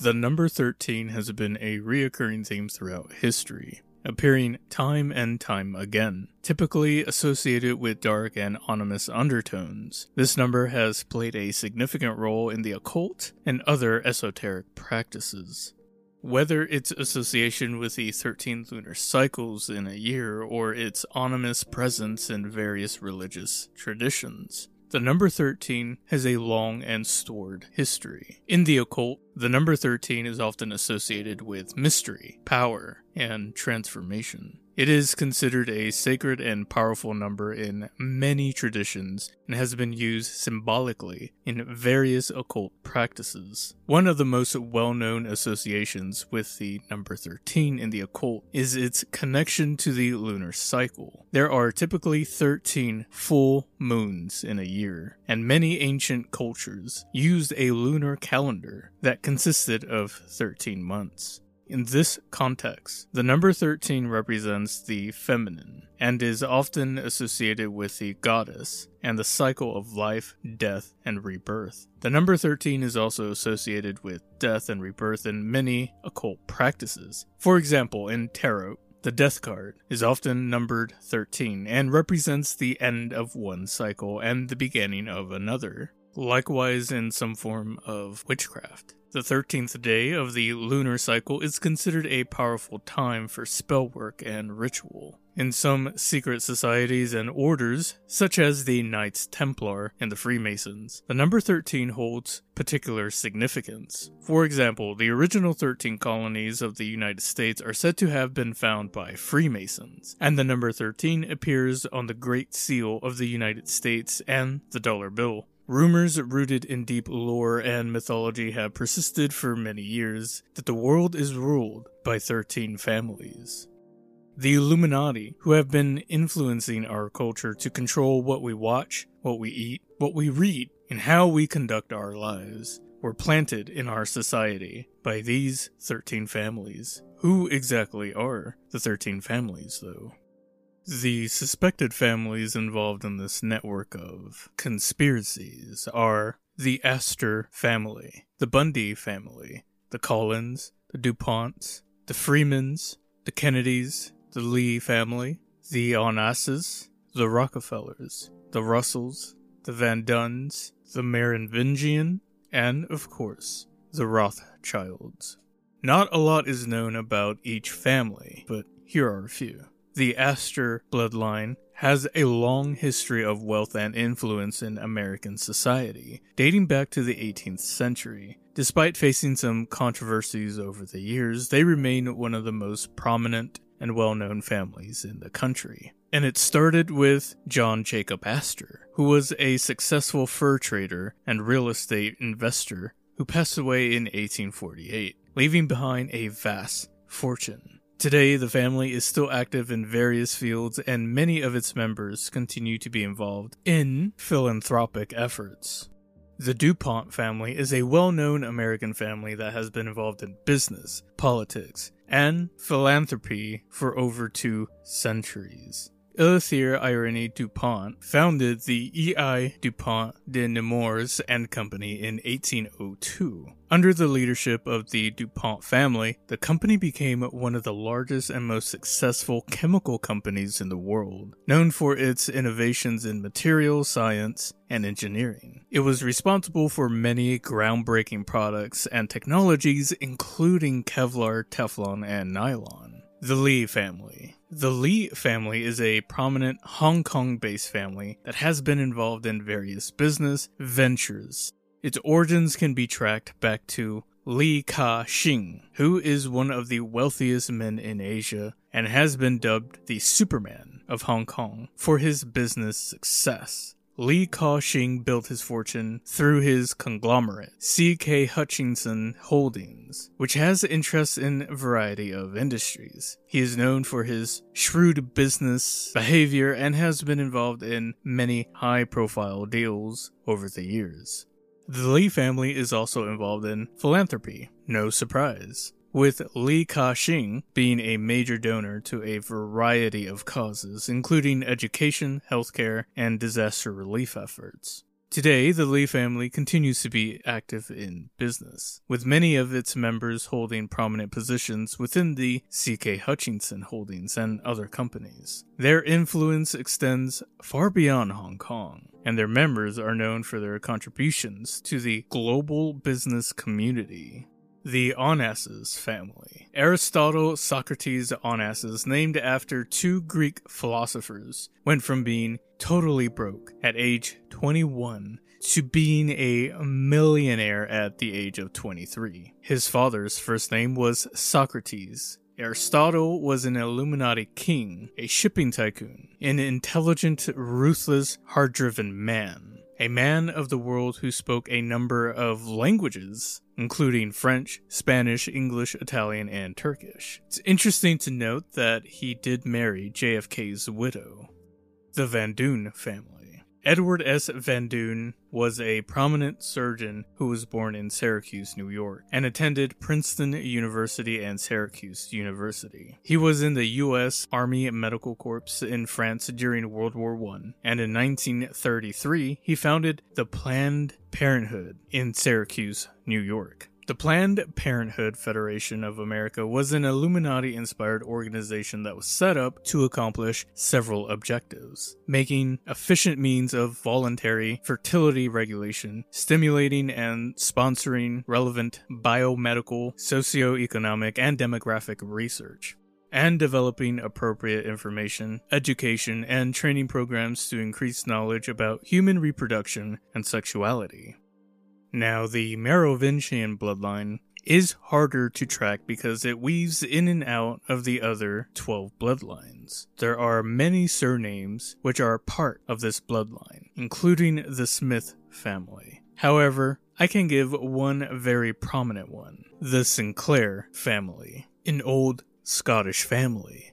The number 13 has been a reoccurring theme throughout history, appearing time and time again, typically associated with dark and ominous undertones. This number has played a significant role in the occult and other esoteric practices. Whether its association with the 13 lunar cycles in a year or its ominous presence in various religious traditions, the number 13 has a long and stored history. In the occult, the number 13 is often associated with mystery, power, and transformation. It is considered a sacred and powerful number in many traditions and has been used symbolically in various occult practices. One of the most well known associations with the number 13 in the occult is its connection to the lunar cycle. There are typically 13 full moons in a year, and many ancient cultures used a lunar calendar that consisted of 13 months. In this context, the number 13 represents the feminine and is often associated with the goddess and the cycle of life, death, and rebirth. The number 13 is also associated with death and rebirth in many occult practices. For example, in tarot, the death card is often numbered 13 and represents the end of one cycle and the beginning of another. Likewise, in some form of witchcraft. The 13th day of the lunar cycle is considered a powerful time for spell work and ritual. In some secret societies and orders, such as the Knights Templar and the Freemasons, the number 13 holds particular significance. For example, the original 13 colonies of the United States are said to have been found by Freemasons, and the number 13 appears on the Great Seal of the United States and the dollar bill. Rumors rooted in deep lore and mythology have persisted for many years that the world is ruled by 13 families. The Illuminati, who have been influencing our culture to control what we watch, what we eat, what we read, and how we conduct our lives, were planted in our society by these 13 families. Who exactly are the 13 families, though? The suspected families involved in this network of conspiracies are the Astor family, the Bundy family, the Collins, the DuPonts, the Freemans, the Kennedys, the Lee family, the Onassis, the Rockefellers, the Russells, the Van Duns, the Merovingian, and, of course, the Rothschilds. Not a lot is known about each family, but here are a few. The Astor bloodline has a long history of wealth and influence in American society, dating back to the 18th century. Despite facing some controversies over the years, they remain one of the most prominent and well known families in the country. And it started with John Jacob Astor, who was a successful fur trader and real estate investor who passed away in 1848, leaving behind a vast fortune. Today, the family is still active in various fields, and many of its members continue to be involved in philanthropic efforts. The DuPont family is a well known American family that has been involved in business, politics, and philanthropy for over two centuries. Eleuthère Irene DuPont founded the E.I. DuPont de Nemours and Company in 1802. Under the leadership of the DuPont family, the company became one of the largest and most successful chemical companies in the world, known for its innovations in materials science and engineering. It was responsible for many groundbreaking products and technologies, including Kevlar, Teflon, and nylon. The Lee family. The Lee family is a prominent Hong Kong based family that has been involved in various business ventures. Its origins can be tracked back to Li Ka-shing, who is one of the wealthiest men in Asia and has been dubbed the Superman of Hong Kong for his business success. Li Ka-shing built his fortune through his conglomerate, C.K. Hutchinson Holdings, which has interests in a variety of industries. He is known for his shrewd business behavior and has been involved in many high-profile deals over the years. The Lee family is also involved in philanthropy, no surprise with Li Ka-shing being a major donor to a variety of causes, including education, healthcare, and disaster relief efforts. Today, the Lee family continues to be active in business, with many of its members holding prominent positions within the C.K. Hutchinson Holdings and other companies. Their influence extends far beyond Hong Kong, and their members are known for their contributions to the global business community. The Onassis family. Aristotle Socrates Onassis, named after two Greek philosophers, went from being totally broke at age 21 to being a millionaire at the age of 23. His father's first name was Socrates. Aristotle was an Illuminati king, a shipping tycoon, an intelligent, ruthless, hard driven man a man of the world who spoke a number of languages, including French, Spanish, English, Italian, and Turkish. It's interesting to note that he did marry JFK's widow. The Van Duyn family. Edward S. Van Duyn was a prominent surgeon who was born in Syracuse, New York, and attended Princeton University and Syracuse University. He was in the U.S. Army Medical Corps in France during World War I, and in 1933 he founded the Planned Parenthood in Syracuse, New York. The Planned Parenthood Federation of America was an Illuminati inspired organization that was set up to accomplish several objectives making efficient means of voluntary fertility regulation, stimulating and sponsoring relevant biomedical, socio-economic, and demographic research and developing appropriate information, education, and training programs to increase knowledge about human reproduction and sexuality. Now, the Merovingian bloodline is harder to track because it weaves in and out of the other 12 bloodlines. There are many surnames which are part of this bloodline, including the Smith family. However, I can give one very prominent one the Sinclair family, an old Scottish family.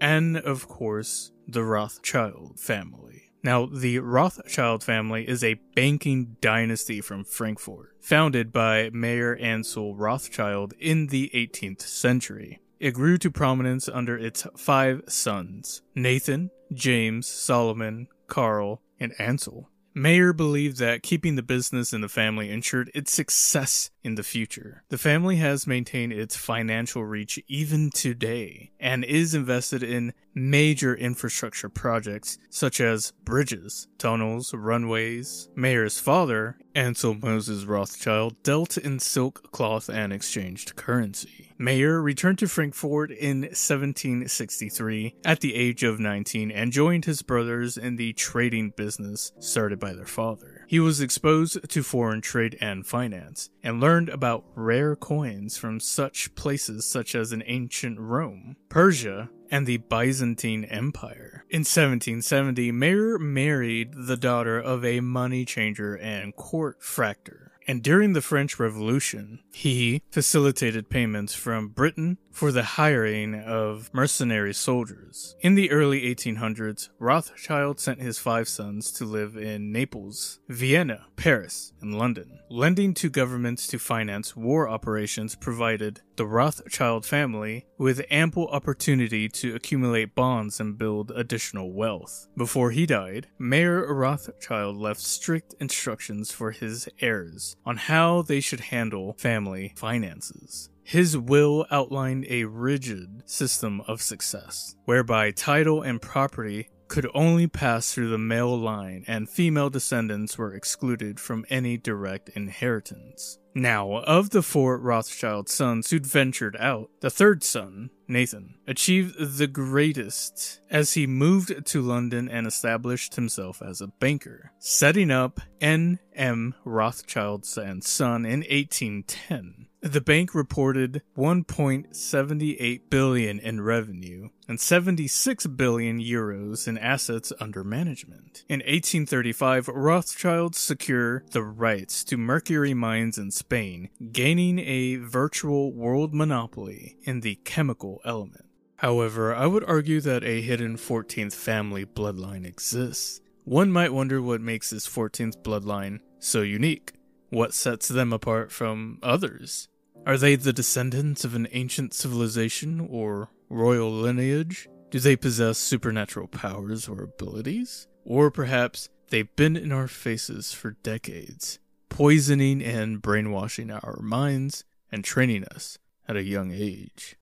and of course, the Rothschild family. Now, the Rothschild family is a banking dynasty from Frankfurt, founded by Mayer Ansel Rothschild in the 18th century. It grew to prominence under its five sons Nathan, James, Solomon, Carl, and Ansel. Mayer believed that keeping the business in the family ensured its success in the future. The family has maintained its financial reach even today and is invested in major infrastructure projects such as bridges, tunnels, runways. Mayer's father, Ansel Moses Rothschild, dealt in silk cloth and exchanged currency. Mayer returned to Frankfurt in 1763 at the age of 19 and joined his brothers in the trading business started by their father. He was exposed to foreign trade and finance and learned about rare coins from such places such as in ancient Rome, Persia, and the Byzantine Empire. In 1770, Mayer married the daughter of a money changer and court factor and during the French Revolution, he facilitated payments from Britain for the hiring of mercenary soldiers. In the early 1800s, Rothschild sent his five sons to live in Naples, Vienna, Paris, and London. Lending to governments to finance war operations provided the Rothschild family with ample opportunity to accumulate bonds and build additional wealth. Before he died, Mayer Rothschild left strict instructions for his heirs on how they should handle family finances. His will outlined a rigid system of success, whereby title and property could only pass through the male line and female descendants were excluded from any direct inheritance. Now, of the four Rothschild sons who'd ventured out, the third son, Nathan, achieved the greatest as he moved to London and established himself as a banker, setting up N.M. Rothschild and Son in 1810. The bank reported 1.78 billion in revenue and 76 billion euros in assets under management. In 1835, Rothschild secured the rights to mercury mines in Spain, gaining a virtual world monopoly in the chemical element. However, I would argue that a hidden 14th family bloodline exists. One might wonder what makes this 14th bloodline so unique. What sets them apart from others? Are they the descendants of an ancient civilization or royal lineage? Do they possess supernatural powers or abilities? Or perhaps they've been in our faces for decades, poisoning and brainwashing our minds and training us at a young age.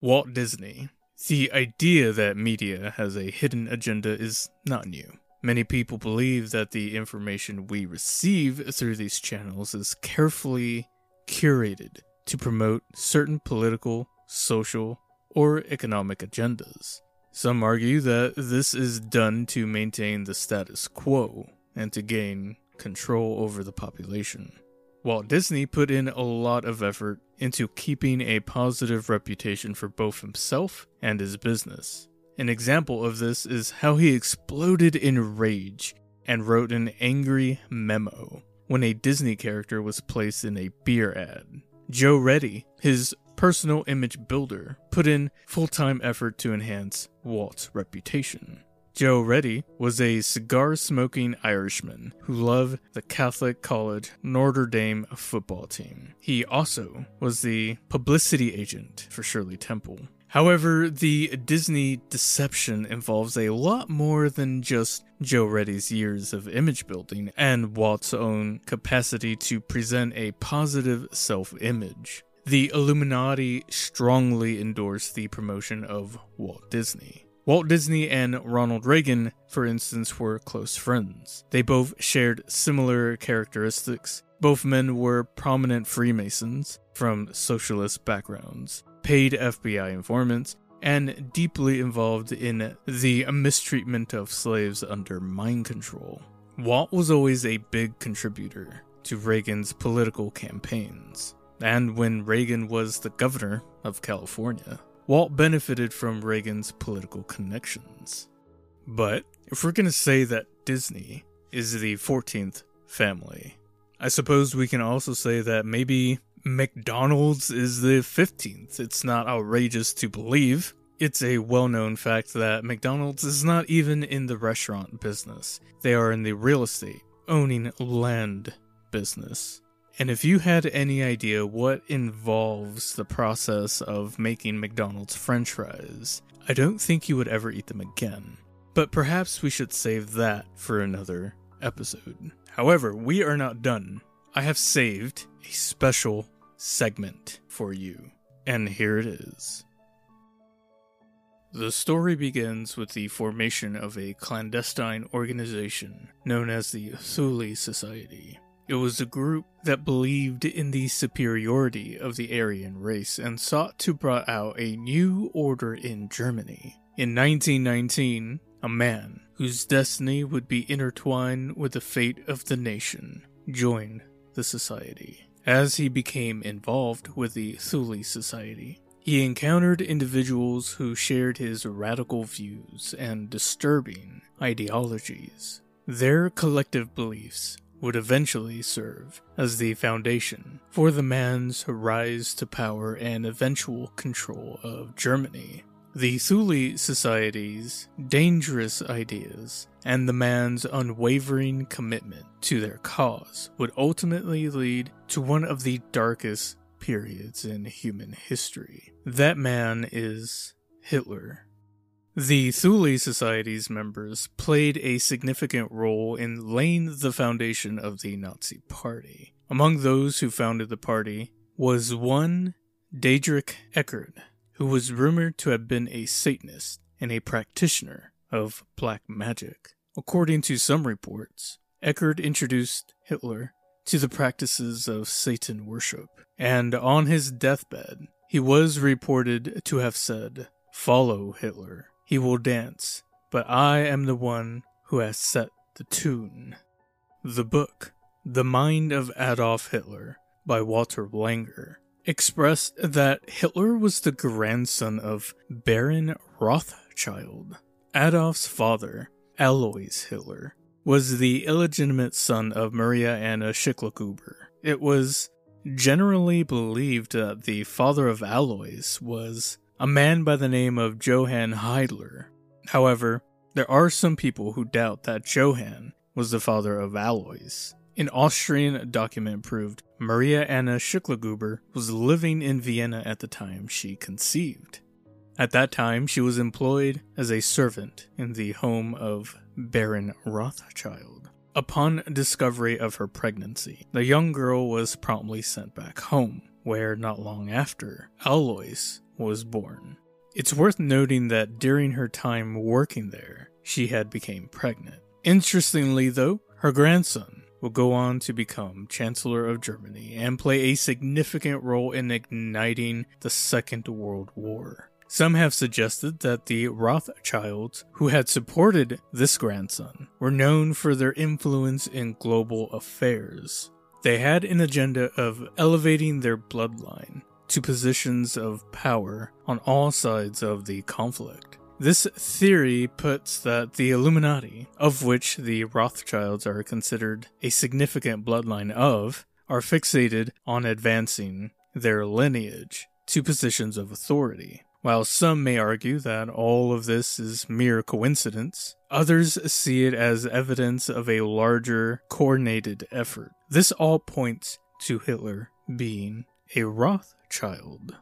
Walt Disney. The idea that media has a hidden agenda is not new. Many people believe that the information we receive through these channels is carefully curated to promote certain political, social, or economic agendas. Some argue that this is done to maintain the status quo and to gain control over the population. Walt Disney put in a lot of effort into keeping a positive reputation for both himself and his business. An example of this is how he exploded in rage and wrote an angry memo when a Disney character was placed in a beer ad. Joe Reddy, his personal image builder, put in full time effort to enhance Walt's reputation. Joe Reddy was a cigar smoking Irishman who loved the Catholic College Notre Dame football team. He also was the publicity agent for Shirley Temple. However, the Disney deception involves a lot more than just Joe Reddy's years of image building and Walt's own capacity to present a positive self image. The Illuminati strongly endorsed the promotion of Walt Disney. Walt Disney and Ronald Reagan, for instance, were close friends. They both shared similar characteristics. Both men were prominent Freemasons from socialist backgrounds paid FBI informants, and deeply involved in the mistreatment of slaves under mind control. Walt was always a big contributor to Reagan's political campaigns, and when Reagan was the governor of California, Walt benefited from Reagan's political connections. But if we're going to say that Disney is the 14th family, I suppose we can also say that maybe McDonald's is the 15th. It's not outrageous to believe. It's a well known fact that McDonald's is not even in the restaurant business, they are in the real estate, owning land business. And if you had any idea what involves the process of making McDonald's french fries, I don't think you would ever eat them again. But perhaps we should save that for another episode. However, we are not done. I have saved a special segment for you, and here it is. The story begins with the formation of a clandestine organization known as the Thule Society. It was a group that believed in the superiority of the Aryan race and sought to bring out a new order in Germany. In 1919, a man whose destiny would be intertwined with the fate of the nation joined the society. As he became involved with the Thule Society, he encountered individuals who shared his radical views and disturbing ideologies. Their collective beliefs would eventually serve as the foundation for the man's rise to power and eventual control of Germany. The Thule Society's dangerous ideas and the man's unwavering commitment to their cause would ultimately lead to one of the darkest periods in human history. That man is Hitler. The Thule Society's members played a significant role in laying the foundation of the Nazi Party. Among those who founded the party was one Dietrich Eckart, who was rumored to have been a Satanist and a practitioner of black magic. According to some reports, Eckart introduced Hitler to the practices of Satan worship, and on his deathbed, He was reported to have said, Follow Hitler. He will dance, but I am the one who has set the tune. The book, The Mind of Adolf Hitler, by Walter Langer, expressed that Hitler was the grandson of Baron Rothschild. Adolf's father, Alois Hitler, was the illegitimate son of Maria Anna Schicklgruber. It was generally believed that the father of Alois was a man by the name of Johann Hiedler. However, there are some people who doubt that Johann was the father of Alois. An Austrian document proved Maria Anna Schicklgruber was living in Vienna at the time she conceived. At that time, she was employed as a servant in the home of Baron Rothschild. Upon discovery of her pregnancy, the young girl was promptly sent back home, where not long after, Alois was born. It's worth noting that during her time working there, she had become pregnant. Interestingly, though, her grandson will go on to become Chancellor of Germany and play a significant role in igniting the Second World War. Some have suggested that the Rothschilds, who had supported this grandson, were known for their influence in global affairs. They had an agenda of elevating their bloodline to positions of power on all sides of the conflict. This theory puts that the Illuminati, of which the Rothschilds are considered a significant bloodline of, are fixated on advancing their lineage to positions of authority. While some may argue that all of this is mere coincidence, others see it as evidence of a larger, coordinated effort. This all points to Hitler being a Rothschild.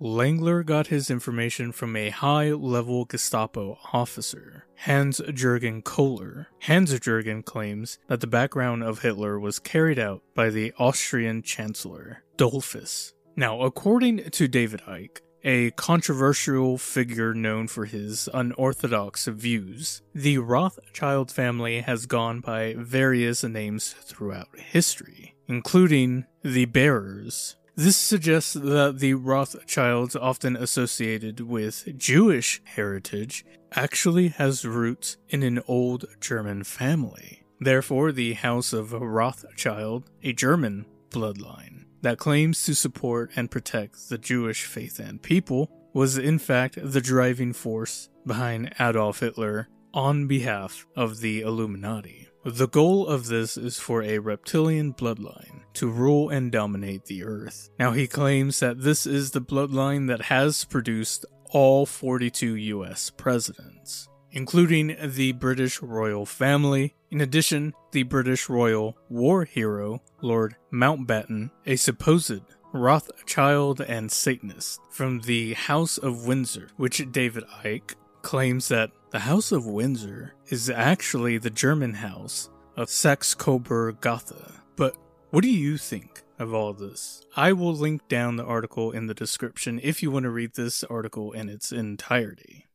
Langer got his information from a high level Gestapo officer, Hans Jurgen Kohler. Hans Jurgen claims that the background of Hitler was carried out by the Austrian Chancellor, Dollfuss. Now, according to David Icke, a controversial figure known for his unorthodox views. The Rothschild family has gone by various names throughout history, including the Bearers. This suggests that the Rothschilds, often associated with Jewish heritage, actually has roots in an old German family. Therefore, the House of Rothschild, a German bloodline that claims to support and protect the Jewish faith and people, was in fact the driving force behind Adolf Hitler on behalf of the Illuminati. The goal of this is for a reptilian bloodline to rule and dominate the earth. Now, he claims that this is the bloodline that has produced all 42 US presidents including the British royal family. In addition, the British royal war hero, Lord Mountbatten, a supposed Rothschild and Satanist from the House of Windsor, which David Icke claims that the House of Windsor is actually the German house of Saxe Coburg Gotha. But what do you think of all this? I will link down the article in the description if you want to read this article in its entirety.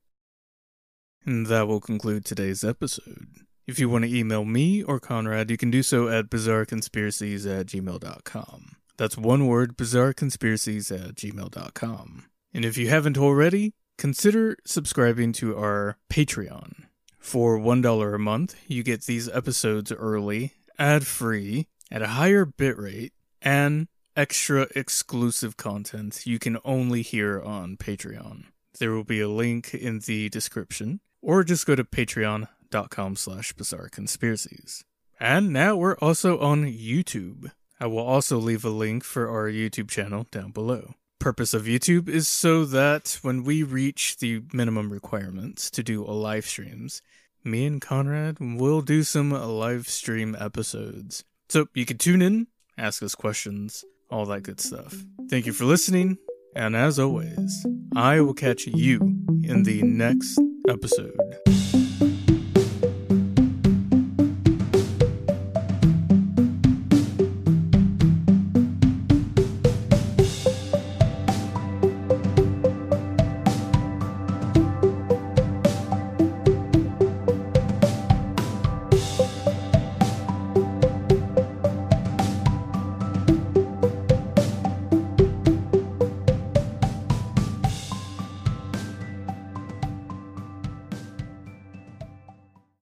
And that will conclude today's episode. If you want to email me or Conrad, you can do so at bizarreconspiracies at gmail.com. That's one word, bizarreconspiracies at gmail.com. And if you haven't already, consider subscribing to our Patreon. For $1 a month, you get these episodes early, ad free, at a higher bitrate, and extra exclusive content you can only hear on Patreon. There will be a link in the description or just go to patreon.com slash bizarre conspiracies. And now we're also on YouTube. I will also leave a link for our YouTube channel down below. Purpose of YouTube is so that when we reach the minimum requirements to do a live streams, me and Conrad will do some live stream episodes. So you can tune in, ask us questions, all that good stuff. Thank you for listening, and as always, I will catch you in the next episode.